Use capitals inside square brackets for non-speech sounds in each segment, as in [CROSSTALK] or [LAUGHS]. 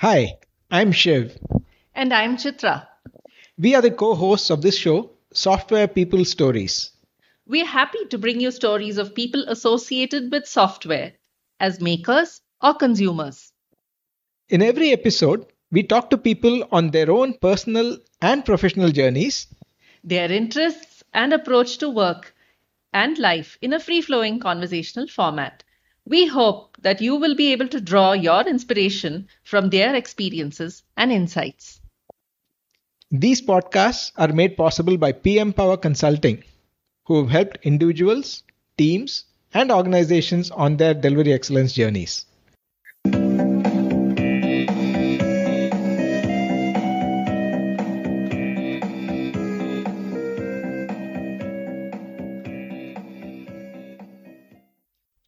Hi, I'm Shiv. And I'm Chitra. We are the co hosts of this show, Software People Stories. We're happy to bring you stories of people associated with software as makers or consumers. In every episode, we talk to people on their own personal and professional journeys, their interests and approach to work and life in a free flowing conversational format. We hope that you will be able to draw your inspiration from their experiences and insights. These podcasts are made possible by PM Power Consulting, who have helped individuals, teams, and organizations on their delivery excellence journeys.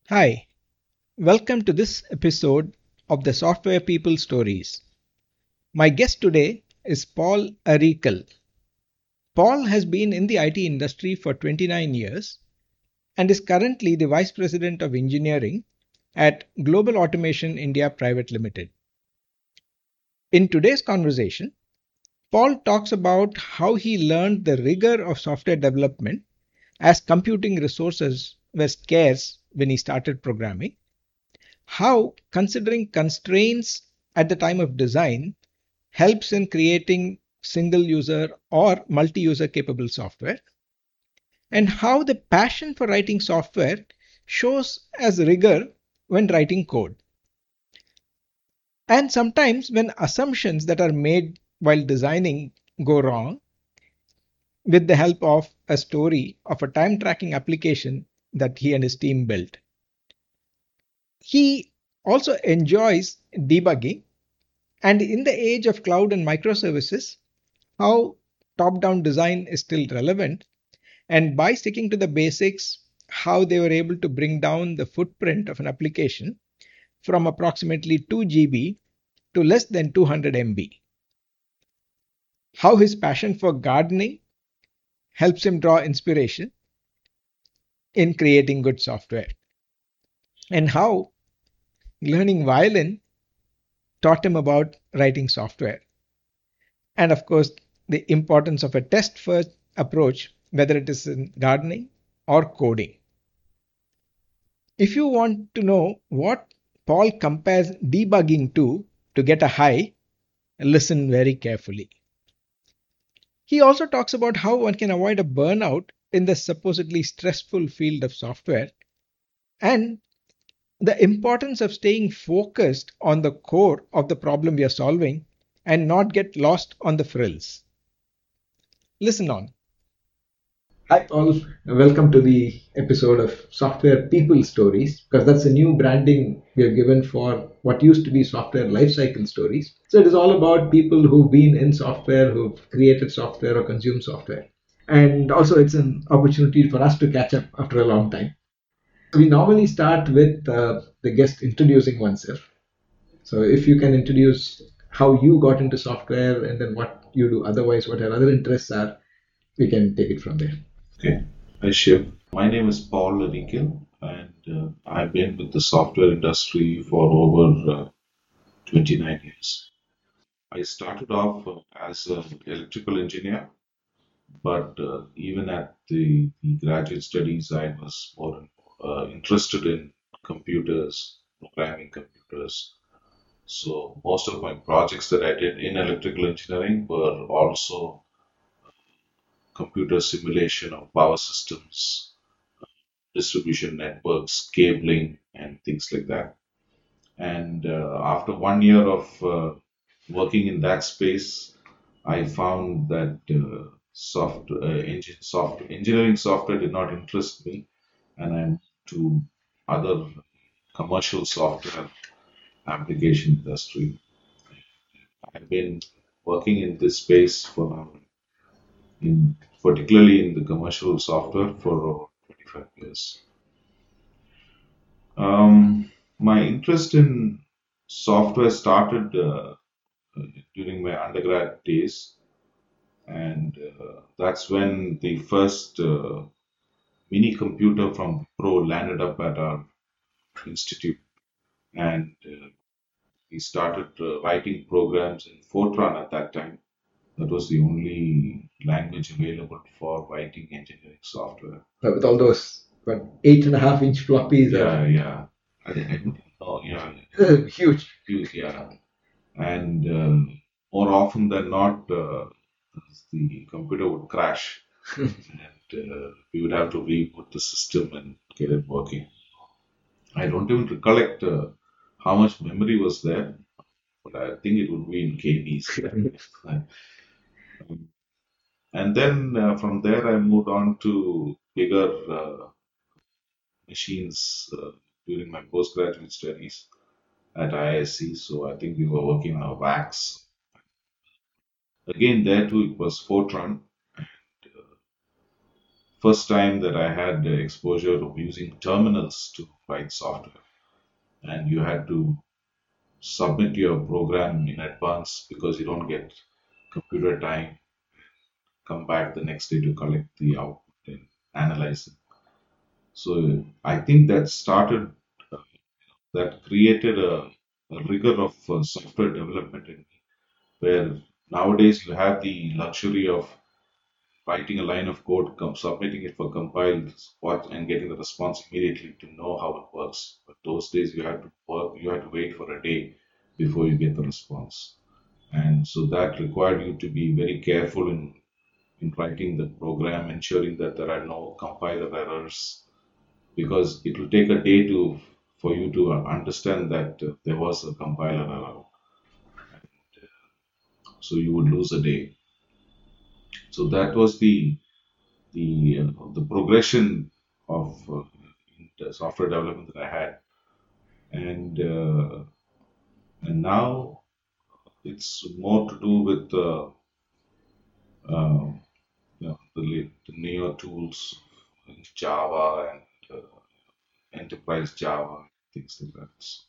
Hi, welcome to this episode of the Software People Stories. My guest today is Paul Arikel. Paul has been in the IT industry for 29 years and is currently the Vice President of Engineering at Global Automation India Private Limited. In today's conversation, Paul talks about how he learned the rigor of software development as computing resources were scarce when he started programming, how considering constraints at the time of design helps in creating single user or multi user capable software, and how the passion for writing software shows as rigor when writing code. And sometimes when assumptions that are made while designing go wrong, with the help of a story of a time tracking application that he and his team built. He also enjoys debugging, and in the age of cloud and microservices, how top down design is still relevant. And by sticking to the basics, how they were able to bring down the footprint of an application from approximately 2 GB to less than 200 MB. How his passion for gardening helps him draw inspiration in creating good software. And how learning violin taught him about writing software. And of course, the importance of a test first approach, whether it is in gardening or coding. If you want to know what Paul compares debugging to to get a high, listen very carefully. He also talks about how one can avoid a burnout in the supposedly stressful field of software and the importance of staying focused on the core of the problem we are solving and not get lost on the frills. Listen on. Hi, all. Welcome to the episode of Software People Stories, because that's a new branding we have given for what used to be software lifecycle stories. So it is all about people who've been in software, who've created software or consumed software and also it's an opportunity for us to catch up after a long time. We normally start with uh, the guest introducing oneself. So if you can introduce how you got into software and then what you do otherwise, what your other interests are, we can take it from there. Okay. Hi, Shiv. My name is Paul Arikel, and uh, I've been with the software industry for over uh, 29 years. I started off uh, as an electrical engineer but uh, even at the, the, graduate studies, I was more uh, interested in computers, programming computers. So most of my projects that I did in electrical engineering were also computer simulation of power systems, distribution networks, cabling, and things like that. And uh, after one year of uh, working in that space, I found that uh, soft uh, engine soft engineering software did not interest me and I'm to other commercial software application industry. I've been working in this space for in particularly in the commercial software for over 25 years. Um, my interest in software started uh, during my undergrad days and uh, that's when the first uh, mini computer from Pro landed up at our institute, and uh, we started uh, writing programs in Fortran at that time. That was the only language available for writing engineering software. But with all those, but eight and a half inch floppies, Yeah, yeah. I, I don't know. Yeah, [LAUGHS] huge. huge, yeah. And um, more often than not, uh, the computer would crash, [LAUGHS] uh, we would have to reboot the system and get it working. I don't even recollect uh, how much memory was there, but I think it would be in KBs. [LAUGHS] Um, and then uh, from there, I moved on to bigger uh, machines uh, during my postgraduate studies at IISc. So I think we were working on a VAX. Again, there too, it was Fortran. First time that I had exposure of using terminals to write software, and you had to submit your program in advance because you don't get computer time. Come back the next day to collect the output and analyze it. So I think that started, that created a, a rigor of uh, software development in me, where nowadays you have the luxury of writing a line of code, submitting it for compile, watch, and getting the response immediately to know how it works. But those days you had to work, you had to wait for a day before you get the response, and so that required you to be very careful in in writing the program, ensuring that there are no compiler errors, because it will take a day to for you to understand that uh, there was a compiler error. So you would lose a day. So that was the the uh, the progression of uh, software development that I had, and uh, and now it's more to do with uh, uh, you know, the, the newer tools, Java and uh, enterprise Java, things like that. It's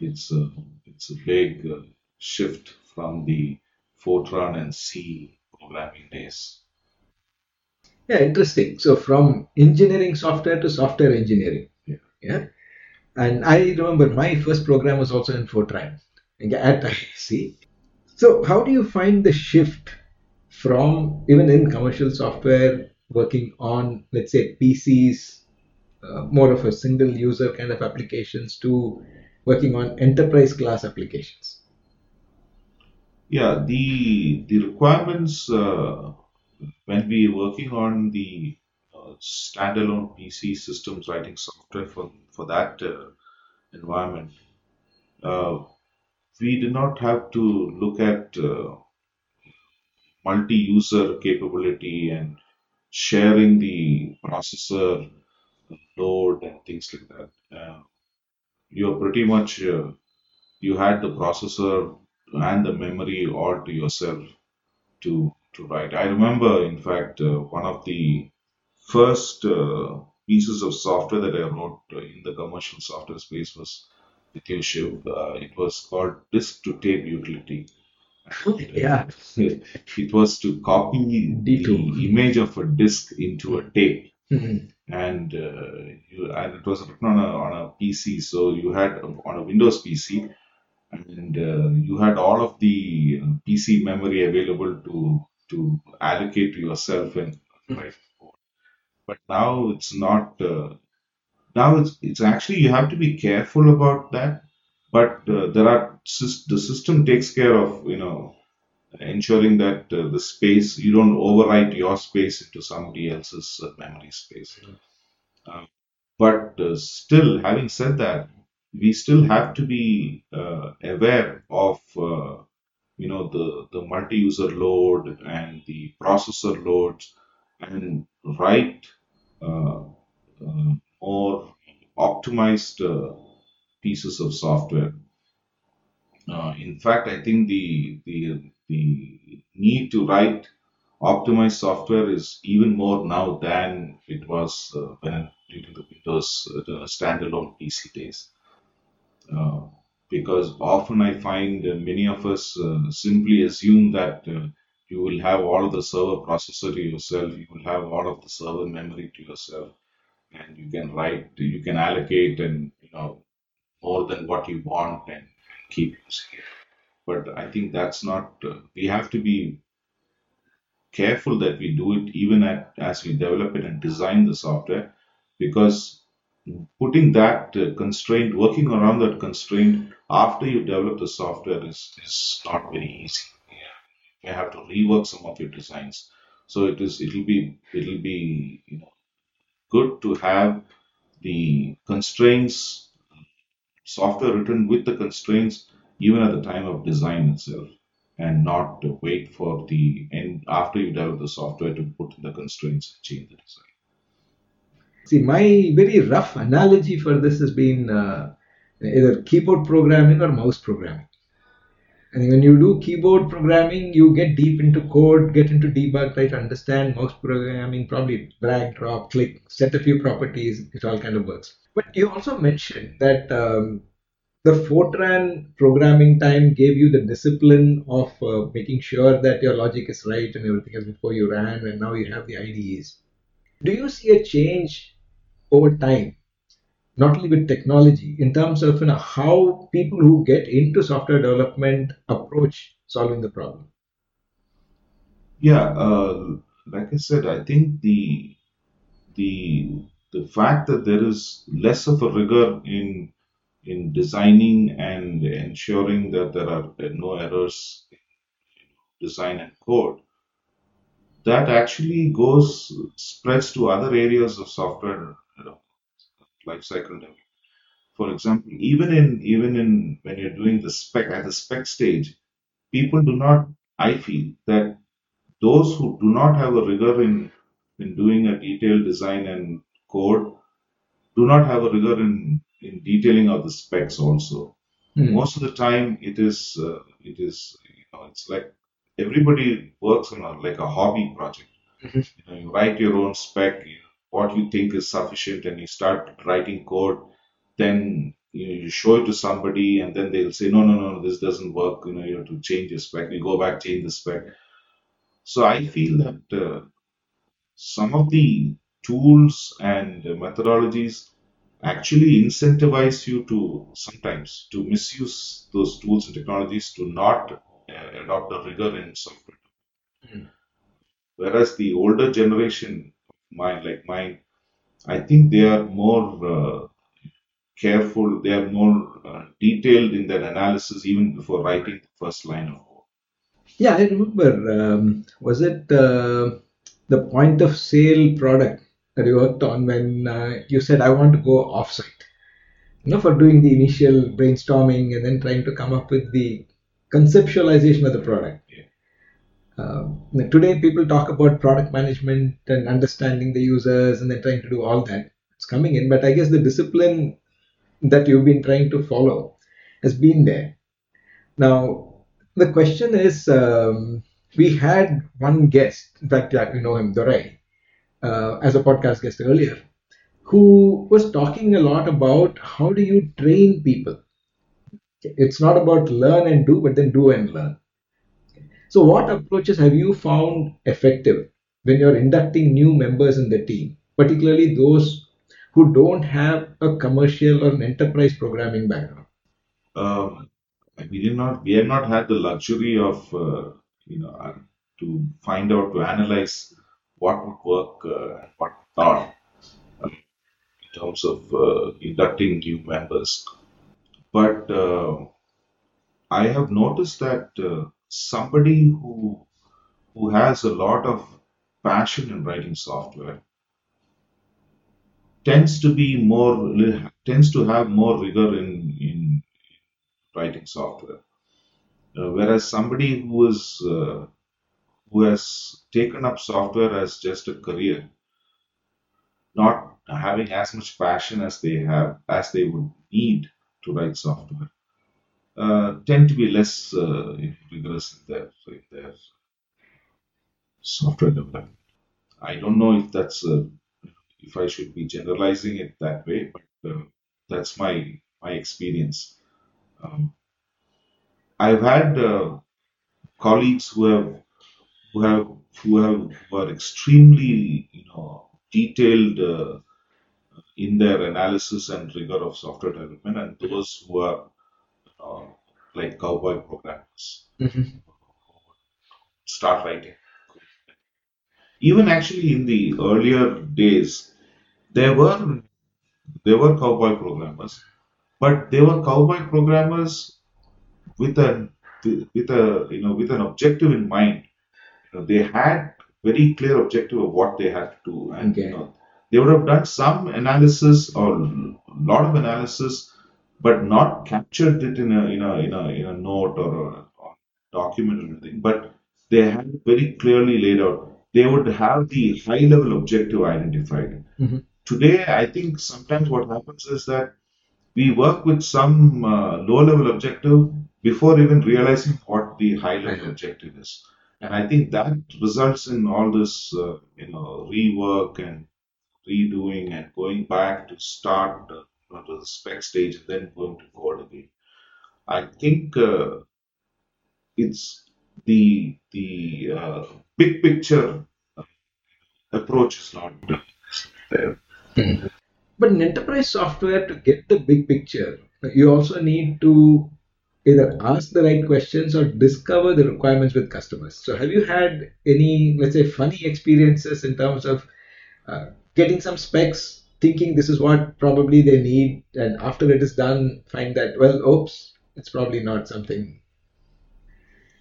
it's a it's a big uh, shift from the Fortran and C programming days. Yeah, interesting. So from engineering software to software engineering. Yeah. Yeah. And I remember my first program was also in Fortran at IIC. So how do you find the shift from even in commercial software working on let's say PCs, uh, more of a single user kind of applications to working on enterprise class applications? Yeah, the the requirements uh, when we were working on the uh, standalone PC systems writing software for for that uh, environment, uh, we did not have to look at uh, multi-user capability and sharing the processor load and things like that. Uh, you're pretty much uh, you had the processor and the memory all to yourself to to write. I remember, in fact, uh, one of the first uh, pieces of software that I wrote uh, in the commercial software space was with Shiv. Uh, it was called disk to tape utility. Yeah. [LAUGHS] It was to copy D2. the image of a disk into a tape Mhm. and uh, you, and it was written on a on a PC. So you had on a Windows PC, and uh, you had all of the uh, PC memory available to to allocate to yourself and write code. But now it's not. Uh, now it's it's actually you have to be careful about that. But uh, there are the system takes care of you know ensuring that uh, the space you don't overwrite your space into somebody else's uh, memory space. Uh, but uh, still, having said that, we still have to be uh, aware of uh, you know the the multi-user load and the processor loads, and write uh, uh, more optimized uh, pieces of software. Uh, in fact, I think the the the need to write optimized software is even more now than it was when during the Windows standalone PC days. Uh, because often I find many of us uh, simply assume that uh, you will have all of the server processor to yourself, you will have all of the server memory to yourself, and you can write, you can allocate, and you know more than what you want, and keep using it. But I think that's not. We have to be careful that we do it even at, as we develop it and design the software, because putting that uh, constraint, working around that constraint after you develop the software is, is not very easy. You have to rework some of your designs. So it is it'll be it'll be you know good to have the constraints software written with the constraints even at the time of design itself and not wait for the end after you develop the software to put in the constraints and change the design. See, my very rough analogy for this has been uh, either keyboard programming or mouse programming. And when you do keyboard programming, you get deep into code, get into debug, try to understand mouse programming, probably drag, drop, click, set a few properties, it all kind of works. But you also mentioned that um, the Fortran programming time gave you the discipline of uh, making sure that your logic is right and everything else before you ran, and now you have the IDEs. Do you see a change over time, not only with technology, in terms of you know, how people who get into software development approach solving the problem? Yeah, uh, like I said, I think the the the fact that there is less of a rigor in in designing and ensuring that there are no errors in design and code that actually goes spreads to other areas of software life cycle development. For example, even in even in when you're doing the spec at the spec stage, people do not. I feel that those who do not have a rigor in in doing a detailed design and code do not have a rigor in in detailing of the specs also. Hmm. Most of the time, it is uh, it is you know it's like everybody works on a, like a hobby project. Mhm. You know, you write your own spec, you, what you think is sufficient, and you start writing code. Then you, know, you show it to somebody, and then they'll say, no, no, no, this doesn't work. You know, you have to change your spec. You go back, change the spec. So I feel that uh, some of the tools and methodologies actually incentivize you to sometimes to misuse those tools and technologies to not uh, adopt a rigor in software. Hmm. Whereas the older generation, mine like mine, I think they are more uh, careful. They are more uh, detailed in their analysis even before writing the first line of code. Yeah, I remember. Um, was it uh, the point of sale product that you worked on when uh, you said, I want to go offsite? You know, for doing the initial brainstorming and then trying to come up with the conceptualization of the product. Yeah. Um, today, people talk about product management and understanding the users and then trying to do all that. It's coming in, but I guess the discipline that you've been trying to follow has been there. Now, the question is um, we had one guest, in fact, you know him, Dorai, uh, as a podcast guest earlier, who was talking a lot about how do you train people. It's not about learn and do, but then do and learn. So, what approaches have you found effective when you're inducting new members in the team, particularly those who don't have a commercial or an enterprise programming background? Um, we did not. We have not had the luxury of uh, you know uh, to find out to analyze what would work uh, what not um, in terms of uh, inducting new members. But uh, I have noticed that uh, somebody who who has a lot of passion in writing software tends to be more tends to have more rigor in in writing software. Uh, whereas somebody who is uh, who has taken up software as just a career, not having as much passion as they have as they would need to write software, tend to be less uh, rigorous in their in their software development. I don't know if that's uh, if I should be generalizing it that way, but uh, that's my my experience. Um, I've had uh, colleagues who have who have who have who are extremely you know detailed uh, in their analysis and rigor of software development, and those who are uh, like cowboy programmers Mhm. start writing. Even actually in the earlier days, there were there were cowboy programmers, but they were cowboy programmers with a with a you know with an objective in mind. You know, they had very clear objective of what they had to do, and you Okay. know they would have done some analysis or a lot of analysis, but not captured it in a in a in a in a note or a, or document or anything. But they had very clearly laid out. They would have the high level objective identified. Mhm. Today, I think sometimes what happens is that we work with some uh, low level objective before even realizing what the high level objective is. And I think that results in all this, uh, you know, rework and redoing and going back to start uh, to the spec stage and then going to code again. I think uh, it's the the uh, big picture approach is not there. But in enterprise software, to get the big picture, you also need to either ask the right questions or discover the requirements with customers. So, have you had any, let's say, funny experiences in terms of uh, getting some specs, thinking this is what probably they need, and after it is done, find that, well, oops, it's probably not something.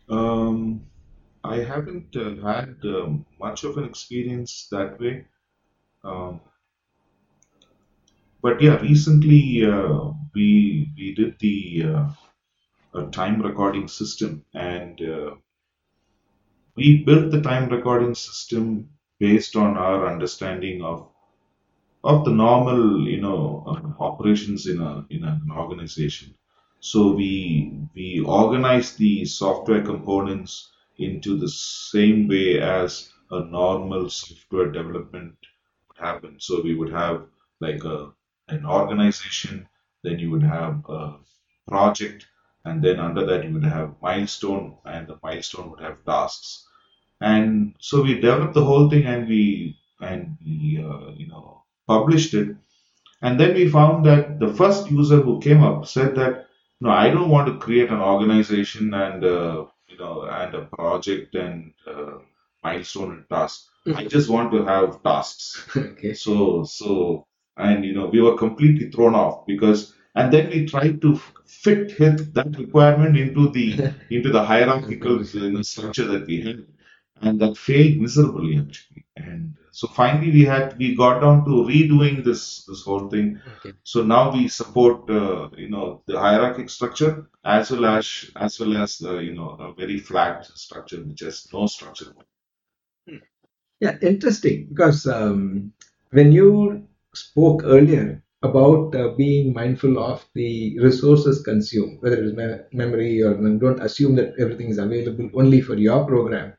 Um, I haven't uh, had um, much of an experience that way. Um, but yeah, recently uh, we we did the uh, time recording system, and uh, we built the time recording system based on our understanding of of the normal, you know, uh, operations in a in an organization. So we we organize the software components into the same way as a normal software development would happen. So we would have like a an organization, then you would have a project, and then under that you would have milestone, and the milestone would have tasks. And so we developed the whole thing, and we and we uh, you know published it. And then we found that the first user who came up said that, no, I don't want to create an organization and uh, you know and a project and uh, milestone and task. I just want to have tasks. okay. [LAUGHS] So so and you know we were completely thrown off because and then we tried to fit hit that requirement into the [LAUGHS] into the hierarchical structure that we had, and that failed miserably actually. And so finally we had we got down to redoing this this whole thing. Okay. So now we support uh, you know the hierarchic structure as well as as well as the you know a very flat structure which has no structure. Yeah, interesting because um, when you spoke earlier about uh, being mindful of the resources consumed, whether it is me- memory or don't assume that everything is available only for your program.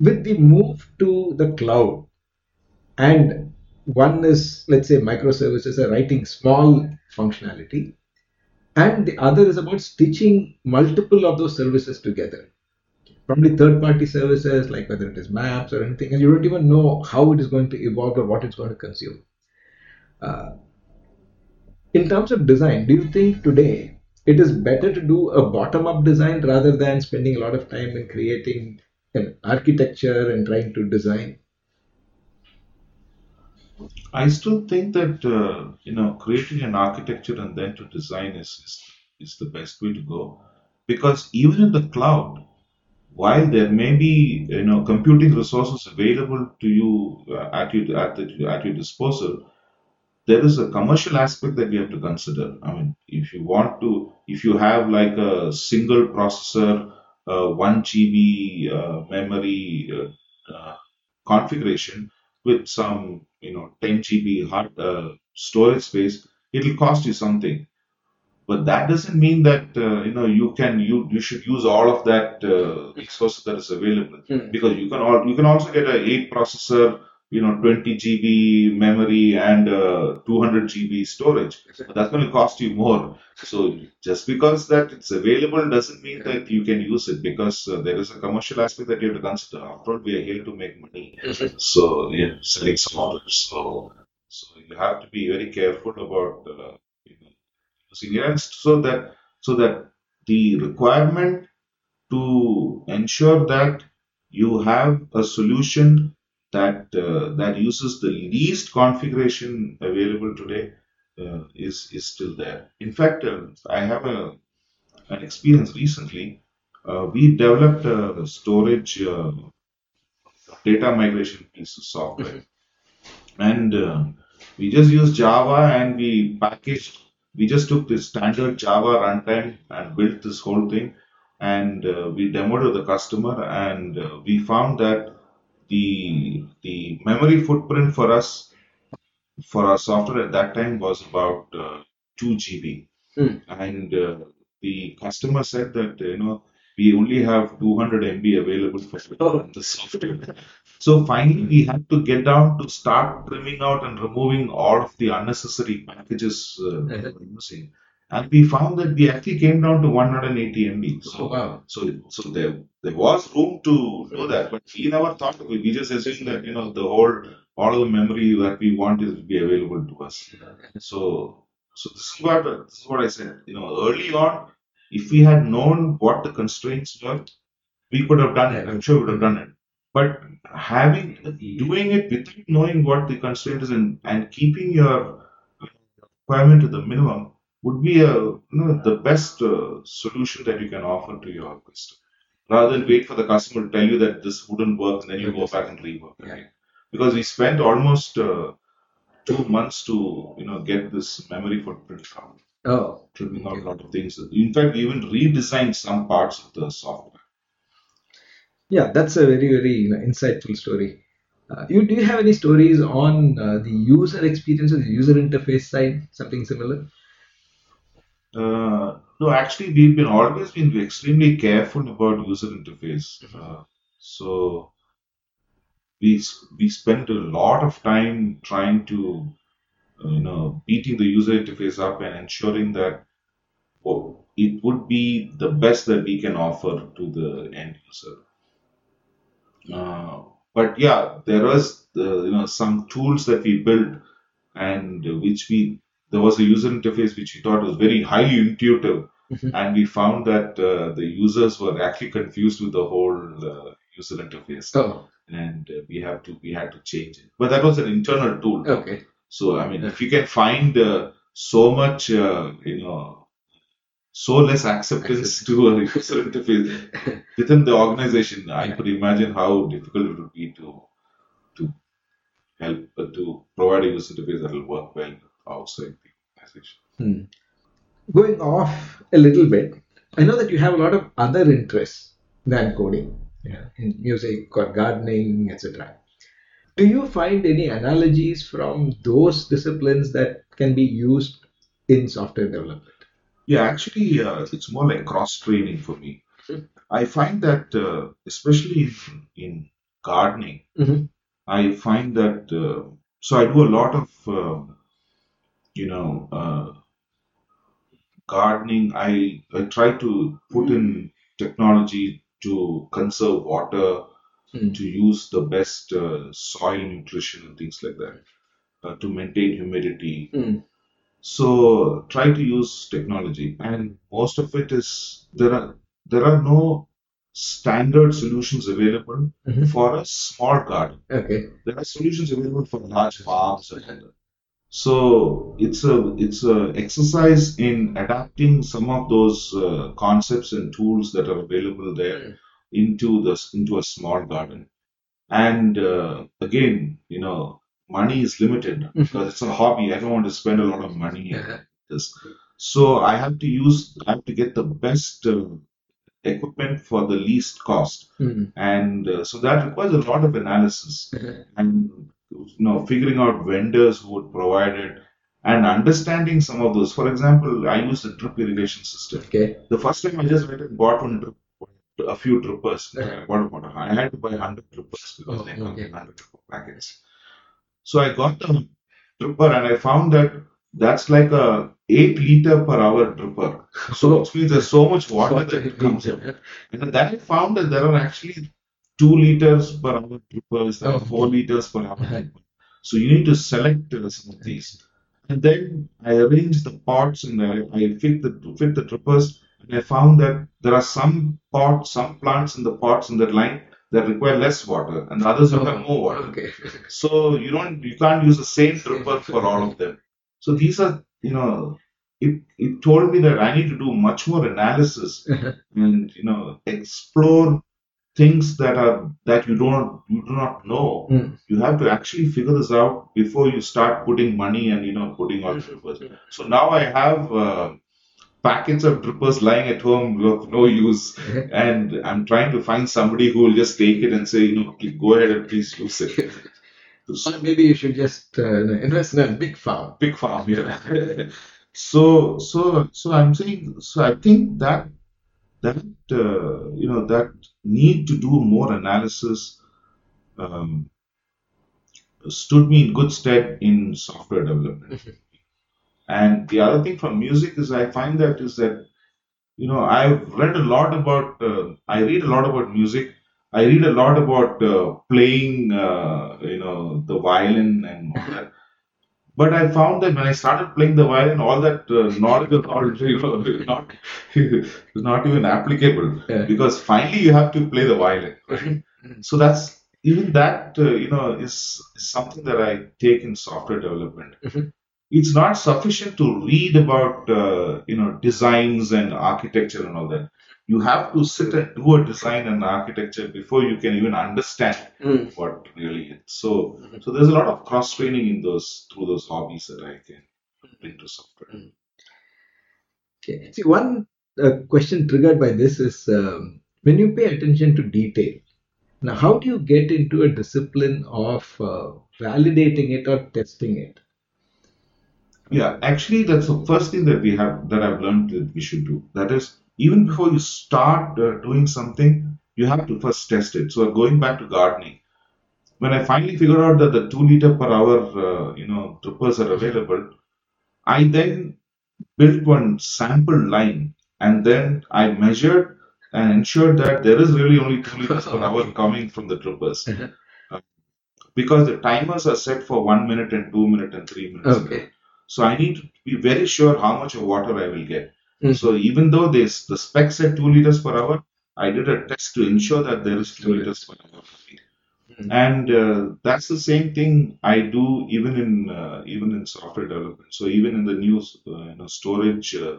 With the move to the cloud, and one is, let's say, microservices are writing small functionality, and the other is about stitching multiple of those services together. Probably third party services like whether it is maps or anything and you don't even know how it is going to evolve or what it's going to consume. Uh, in terms of design do you think today it is better to do a bottom up design rather than spending a lot of time in creating an architecture and trying to design. I still think that uh, you know creating an architecture and then to design is, is is the best way to go. Because even in the cloud while there may be you know computing resources available to you uh, at your at, the, at your disposal there is a commercial aspect that we have to consider. I mean if you want to if you have like a single processor 1 gb uh, memory uh, uh, configuration with some you know 10 gb hard uh, storage space it'll cost you something but that doesn't mean that uh, you know you can you you should use all of that uh, resource that is available Hmm. because you can all you can also get a 8 processor you know 20 GB memory and uh, 200 GB storage. That's going to cost you more. So just because that it's available doesn't mean that you can use it because uh, there is a commercial aspect that you have to consider. After all we are here to make money. So yeah selling some orders so so you have to be very careful about uh, you know, using it. And so that so that the requirement to ensure that you have a solution that uh, that uses the least configuration available today uh, is is still there. In fact, uh, I have a an experience recently. Uh, we developed a storage uh, data migration piece of software, and uh, we just used Java and we packaged. We just took this standard Java runtime and built this whole thing, and uh, we demoed to the customer, and uh, we found that the the memory footprint for us for our software at that time was about uh, 2 GB. Hmm. And uh, the customer said that, you know, we only have 200 MB available for Oh. [LAUGHS] the software. So finally, we had to get down to start trimming out and removing all of the unnecessary packages uh, [LAUGHS] using. And we found that we actually came down to 180 MB. So, Oh, wow. so, so there, there was room to do that, but we never thought of it. We just assumed that, you know, the whole, all the memory that we want is be available to us. So, so this is what this is what I said. You know, early on, if we had known what the constraints were, we could have done it. I'm sure we would have done it. But having doing it without knowing what the constraint is and, and keeping your requirement to the minimum would be a you know the best uh, solution that you can offer to your customer. Rather than wait for the customer to tell you that this wouldn't work and then you go back and rework. Yeah. Because we spent almost uh, two months to you know get this memory footprint down, Oh, trimming out a lot of things. In fact, we even redesigned some parts of the software. yeah, that's a very, very you know, insightful story. Uh, you do you have any stories on uh, the user experience or the user interface side? Something similar? Uh, no, actually, we've been always been extremely careful about user interface. Uh, so we we spent a lot of time trying to, uh, you know, beating the user interface up and ensuring that oh, it would be the best that we can offer to the end user. Uh, but yeah, there was the, you know some tools that we built and which we there was a user interface which we thought was very highly intuitive, Mhm. and we found that uh, the users were actually confused with the whole uh, user interface, Oh, and uh, we have to we had to change it. But that was an internal tool. okay. So I mean, if you can find uh, so much, uh, you know, so less acceptance to a user interface [LAUGHS] within the organization, I Yeah. could imagine how difficult it would be to to help uh, to provide a user interface that will work well outside the organization. Hmm. Going off a little bit, I know that you have a lot of other interests than coding, yeah, in music or gardening, etc. Do you find any analogies from those disciplines that can be used in software development? Yeah, actually, uh, it's more like cross training for me. Mhm. I find that, uh, especially in, in gardening, Mhm. I find that. Uh, so I do a lot of, uh, you know, uh, gardening. I I try to put in technology to conserve water, Hmm. to use the best uh, soil nutrition and things like that, uh, to maintain humidity. Hmm. So try to use technology, and most of it is there are there are no standard solutions available Mhm. for a small garden. Okay. There are solutions available for large farms and. So it's a it's a exercise in adapting some of those uh, concepts and tools that are available there into the into a small garden. And uh, again, you know, money is limited [LAUGHS] because it's a hobby. I don't want to spend a lot of money [LAUGHS] on this. So I have to use I have to get the best uh, equipment for the least cost, Hmm. and uh, so that requires a lot of analysis [LAUGHS] and you know figuring out vendors who would provide it and understanding some of those. For example, I use a drip irrigation system. Okay. The first time I just went and bought one drip, a few drippers. I bought about a- I had to buy 100 drippers because Oh, they come okay. in 100 dripper packets. So I got the dripper and I found that that's like a 8 liter per hour dripper. [LAUGHS] So which means there's so much water that it comes out. [LAUGHS] And then I found that there are actually 2 liters per hour there Oh, are 4 liters per hour. So you need to select uh, some of these. And then I arrange the pots and I, I fit the fit the drippers And I found that there are some pots, some plants in the pots in that line that require less water, and the others require more water. Okay. [LAUGHS] So you don't, you can't use the same dripper for all of them. So these are, you know, it it told me that I need to do much more analysis [LAUGHS] and you know explore things that are that you don't you do not know. Mm. You have to actually figure this out before you start putting money and you know putting on drippers. So now I have uh, packets of drippers lying at home of no use, and I'm trying to find somebody who will just take it and say, you know, go ahead and please use it. [LAUGHS] Or maybe you should just uh, invest in a big farm. big farm yeah [LAUGHS] so so so i'm saying so i think that that uh, you know that need to do more analysis um, stood me in good stead in software development. And the other thing from music is i find that is that you know i've read a lot about uh, i read a lot about music. I read a lot about uh, playing uh, you know the violin and all that but I found that when I started playing the violin, all that uh, knowledge was all [LAUGHS] you know, not was [LAUGHS] not even applicable Yeah. because finally you have to play the violin. right? So that's even that uh, you know is, is something that I take in software development. Mhm. It's not sufficient to read about uh, you know designs and architecture and all that. You have to sit and do a design and architecture before you can even understand Mm. what really is. So, so there's a lot of cross training in those through those hobbies that I can bring to software. Okay. See, one uh, question triggered by this is um, when you pay attention to detail. Now, how do you get into a discipline of uh, validating it or testing it? Yeah, actually, that's the first thing that we have that I've learned that we should do. That is, even before you start uh, doing something, you have to first test it. So, going back to gardening, when I finally figured out that the two liter per hour, uh, you know, drippers are available, I then built one sample line and then I measured and ensured that there is really only two liters per hour [LAUGHS] coming from the drippers. [LAUGHS] Uh, because the timers are set for one minute and two minute and three minutes. Okay. So I need to be very sure how much of water I will get. Mm. So even though this the spec said two liters per hour, I did a test to ensure that there is two Two liters per hour. Mm. And uh, that's the same thing I do even in uh, even in software development. So even in the new uh, you know, storage uh,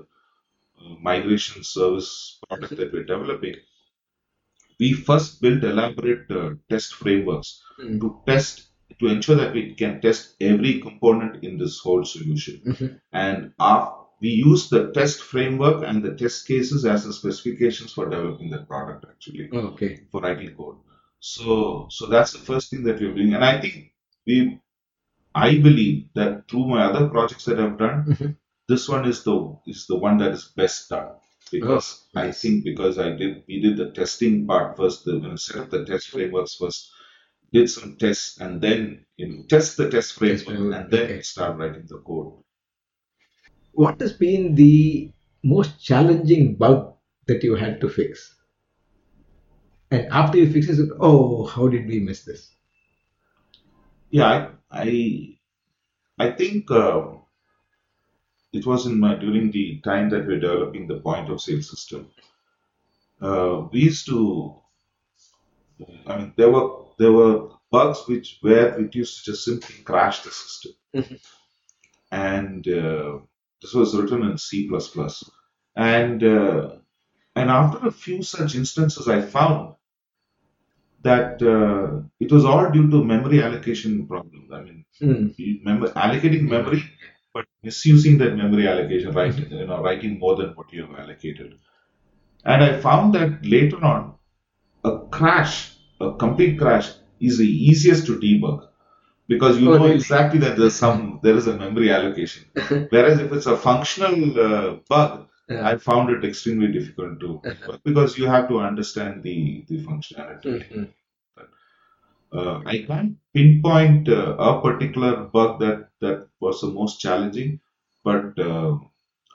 uh, migration service product that we're developing, we first build elaborate uh, test frameworks Mm. to test to ensure that we can test every component in this whole solution. Mhm. And our, we use the test framework and the test cases as the specifications for developing the product actually Okay. for writing code. So so that's the first thing that we're doing. And I think we I believe that through my other projects that I've done, Mhm. this one is the is the one that is best done. Because Oh, I think because I did we did the testing part first, the know, set up the test frameworks first, did some tests and then you know test the test framework framework, and then okay. start writing the code. What has been the most challenging bug that you had to fix? And after you fix it, oh, how did we miss this? Yeah, I I, I think uh, it was in my during the time that we're developing the point of sale system. Uh, we used to, I mean, there were there were bugs which where it used to just simply crash the system, Mhm. and uh, this was written in C++. And uh, and after a few such instances, I found that uh, it was all due to memory allocation problems. I mean, Mm. remember allocating memory, but misusing that memory allocation, right? You know, writing more than what you have allocated. And I found that later on, a crash, a complete crash, is the easiest to debug because you Oh, know really? exactly that there's some there is a memory allocation. [LAUGHS] Whereas if it's a functional uh, bug, Yeah. I found it extremely difficult to [LAUGHS] because you have to understand the the functionality. Mhm. Uh, I can't pinpoint uh, a particular bug that that was the most challenging, but uh,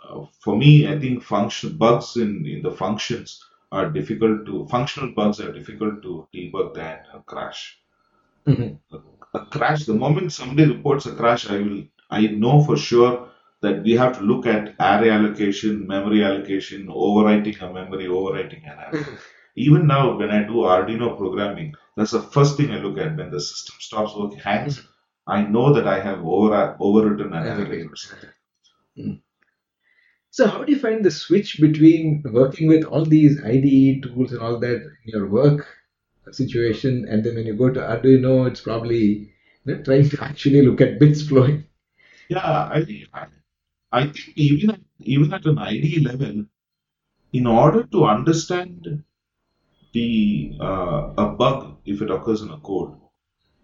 uh, for me, I think function bugs in in the functions are difficult to functional bugs are difficult to debug than a crash. Mhm. A crash, the moment somebody reports a crash, I will I know for sure that we have to look at array allocation, memory allocation, overwriting a memory, overwriting an array. [LAUGHS] Even now, when I do Arduino programming, that's the first thing I look at when the system stops working, hangs. Hmm. I know that I have over overwritten an array. or something. So, how do you find the switch between working with all these IDE tools and all that in your work situation, and then when you go to Arduino, it's probably you know, trying to actually look at bits flowing? Yeah, I, I, I think even at, even at an IDE level, in order to understand the uh, a bug if it occurs in a code,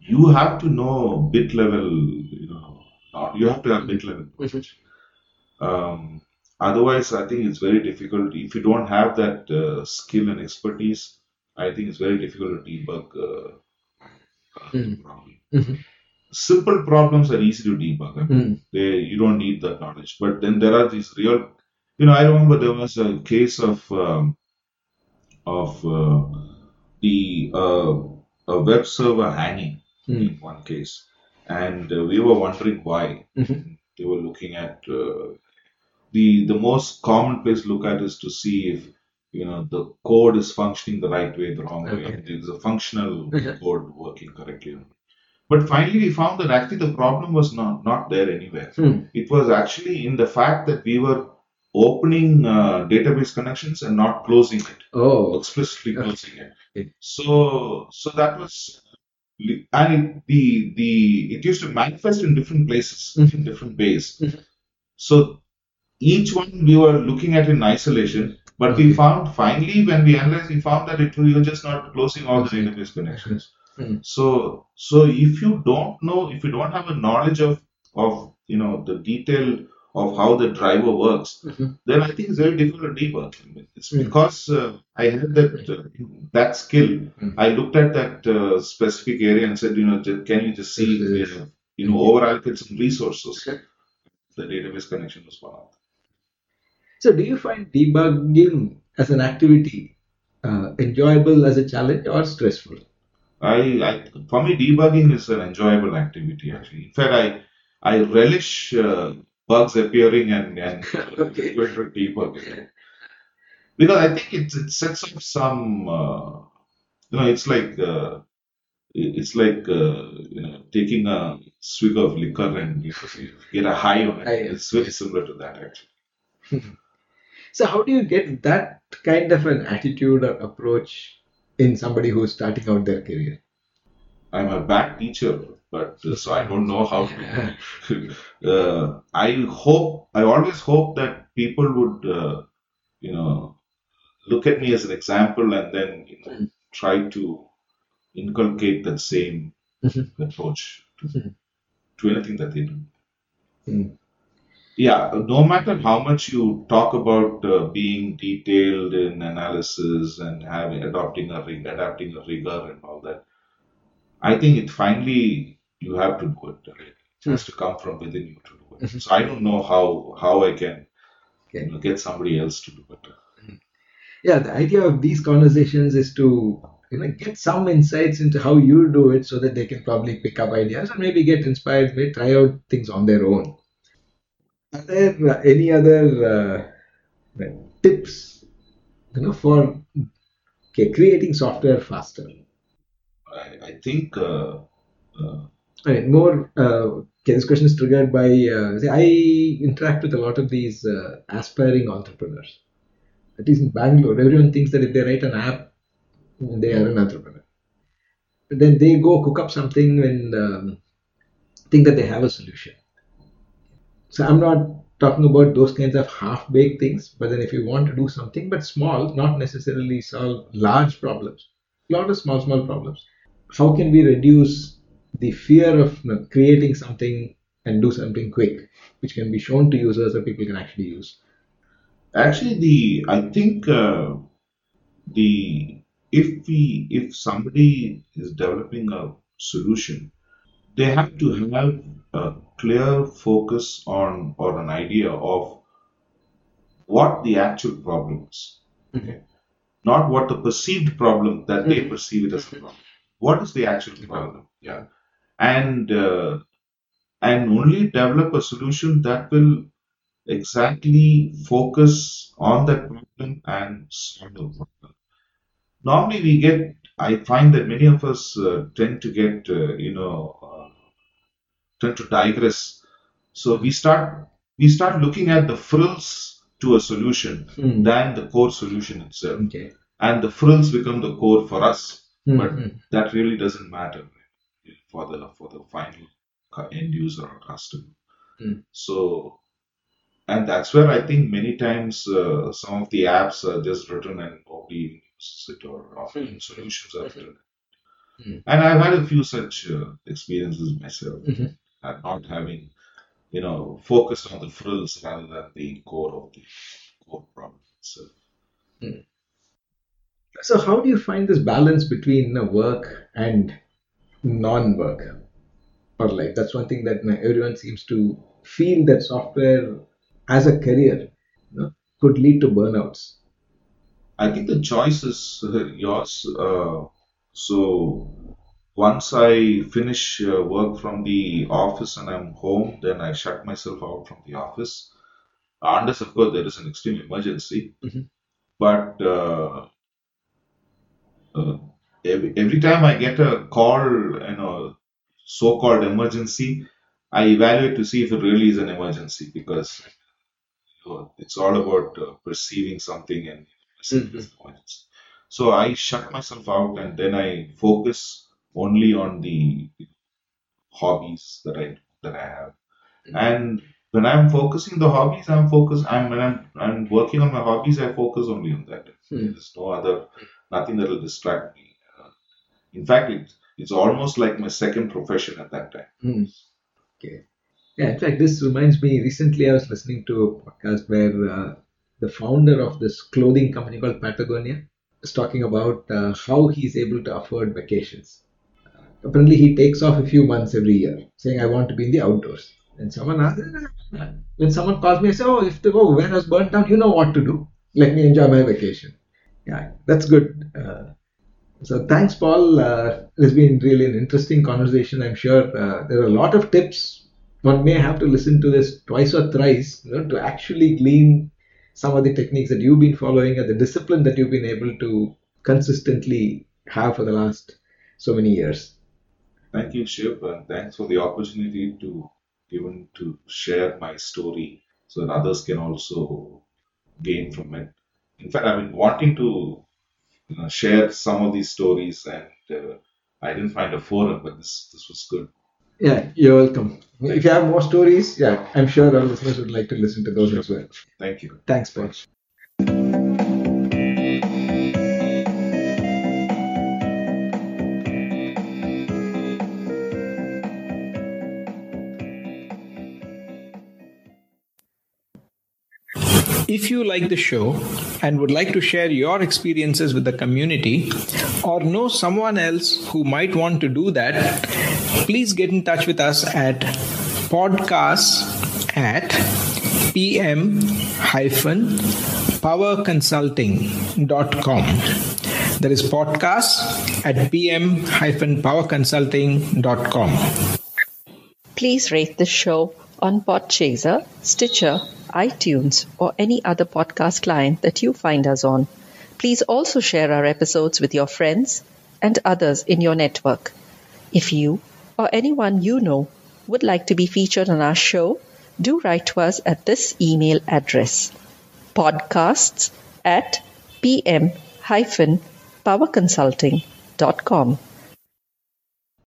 you have to know bit level. You know, you have to have bit level. knowledge. Um, otherwise, I think it's very difficult. If you don't have that uh, skill and expertise, I think it's very difficult to debug uh, uh, the Mm-hmm. Simple problems are easy to debug. Mm. they you don't need that knowledge. But then there are these real, you know, I remember there was a case of um, of uh, the uh, a web server hanging Mm. in one case, and uh, we were wondering why. Mhm. They were looking at uh, the the most common place to look at is to see if you know the code is functioning the right way, the wrong way. Okay. There's a functional code working correctly. But finally, we found that actually the problem was not not there anywhere. Hmm. It was actually in the fact that we were opening uh, database connections and not closing it, Oh, explicitly Okay. closing it. Okay. So so that was and it, the the it used to manifest in different places Mhm. in different ways. Mhm. So each one we were looking at in isolation, but we found finally when we analyzed, we found that it were just not closing all the database connections. Mhm. So so if you don't know, if you don't have a knowledge of of you know the detail of how the driver works, Mhm. then I think it's very difficult to debug. It's Mm. because uh, I had that uh, that skill. Mm. I looked at that uh, specific area and said, you know, can you just see you know, Mm. overallocate some resources? Sure. The database connection was one of them. So do you find debugging as an activity uh, enjoyable as a challenge or stressful? I, I for me debugging is an enjoyable activity actually. In fact, I I relish uh, bugs appearing and and [LAUGHS] Okay. [LAUGHS] going to debug it. because I think it it sets off some uh, you know it's like uh, it's like uh, you know taking a swig of liquor and you, you get a high on it. High, It's very similar to that actually. [LAUGHS] So how do you get that kind of an attitude or approach in somebody who's starting out their career? I'm a bad teacher, but uh, so I don't know how to. [LAUGHS] uh, I hope, I always hope that people would, uh, you know, look at me as an example and then you know, try to inculcate that same Mhm. approach to, to anything that they do. Mm. Yeah, no matter how much you talk about uh, being detailed in analysis and having adopting a rig, adapting a rigor and all that, I think it finally you have to do it. Right? It has to come from within you to do it. So I don't know how how I can Okay. you know, get somebody else to do it. Yeah, the idea of these conversations is to you know get some insights into how you do it so that they can probably pick up ideas and maybe get inspired, maybe try out things on their own. Are there uh, any other uh, tips you know for okay, creating software faster? I, I think uh, uh, I mean, more. Uh, this question is triggered by. Uh, see, I interact with a lot of these uh, aspiring entrepreneurs. At least in Bangalore, everyone thinks that if they write an app, they are an entrepreneur. But then they go cook up something and um, think that they have a solution. So I'm not talking about those kinds of half-baked things. But then, if you want to do something, but small, not necessarily solve large problems, a lot of small, small problems. How can we reduce the fear of you know, creating something and do something quick, which can be shown to users that people can actually use? actually the I think uh, the if we if somebody is developing a solution, they have to have a clear focus on or an idea of what the actual problem is. Okay. Not what the perceived problem that they Mhm. perceive it as a problem. What is the actual problem? Yeah. And uh, and only develop a solution that will exactly focus on that problem and solve the problem. Normally, we get, I find that many of us uh, tend to get, uh, you know, uh, tend to digress. So we start, we start looking at the frills to a solution Hmm. than the core solution itself. Okay. And the frills become the core for us, Hmm, but hmm. that really doesn't matter for the for the final end user or customer. Hmm. So, and that's where I think many times uh, some of the apps are just written and nobody uses it or Hmm. solutions are written. Hmm. And I've had a few such uh, experiences myself, Mhm. At not having, you know, focused on the frills rather than the core of the core problem itself. So, how do you find this balance between uh, work and non-work or life? That's one thing that uh, everyone seems to feel that software as a career you know, could lead to burnouts. I think the choice is uh, yours. Uh, so once I finish uh, work from the office and I'm home, then I shut myself out from the office. Unless, of course, there is an extreme emergency. Mhm. But uh, uh, every, every time I get a call, you know, so-called emergency, I evaluate to see if it really is an emergency because you know, it's all about uh, perceiving something and perceiving Mhm. as an emergency. So I shut myself out and then I focus only on the hobbies that I that I have. And when I'm focusing the hobbies, I'm focused. I'm when I'm I'm working on my hobbies, I focus only on that. Hmm. There's no other nothing that will distract me. Uh, in fact, it's it's almost like my second profession at that time. Hmm. Okay. Yeah, in fact, this reminds me. Recently, I was listening to a podcast where uh, the founder of this clothing company called Patagonia is talking about uh, how he's able to afford vacations. Apparently, he takes off a few months every year, saying, "I want to be in the outdoors." And someone asks, when someone calls me, I say, "Oh, if the warehouse burnt down, you know what to do. Let me enjoy my vacation." Yeah, that's good. Uh, so thanks, Paul. Uh, it's been really an interesting conversation. I'm sure uh, there are a lot of tips. One may have to listen to this twice or thrice you know, to actually glean some of the techniques that you've been following and the discipline that you've been able to consistently have for the last so many years. Thank you, Shiv, and thanks for the opportunity to given to share my story so that others can also gain from it. In fact, I've been wanting to you know, share some of these stories, and uh, I didn't find a forum, but this this was good. Yeah, you're welcome. If you have more stories, yeah, I'm sure our listeners would like to listen to those as well. Thank you. Thanks, Paul. If you like the show and would like to share your experiences with the community or know someone else who might want to do that, please get in touch with us at podcasts at pm hyphen powerconsulting.com. That is podcasts at pm hyphen powerconsulting.com. Please rate the show on Podchaser, Stitcher, iTunes, or any other podcast client that you find us on. Please also share our episodes with your friends and others in your network. If you or anyone you know would like to be featured on our show, do write to us at this email address podcasts at pm-powerconsulting.com.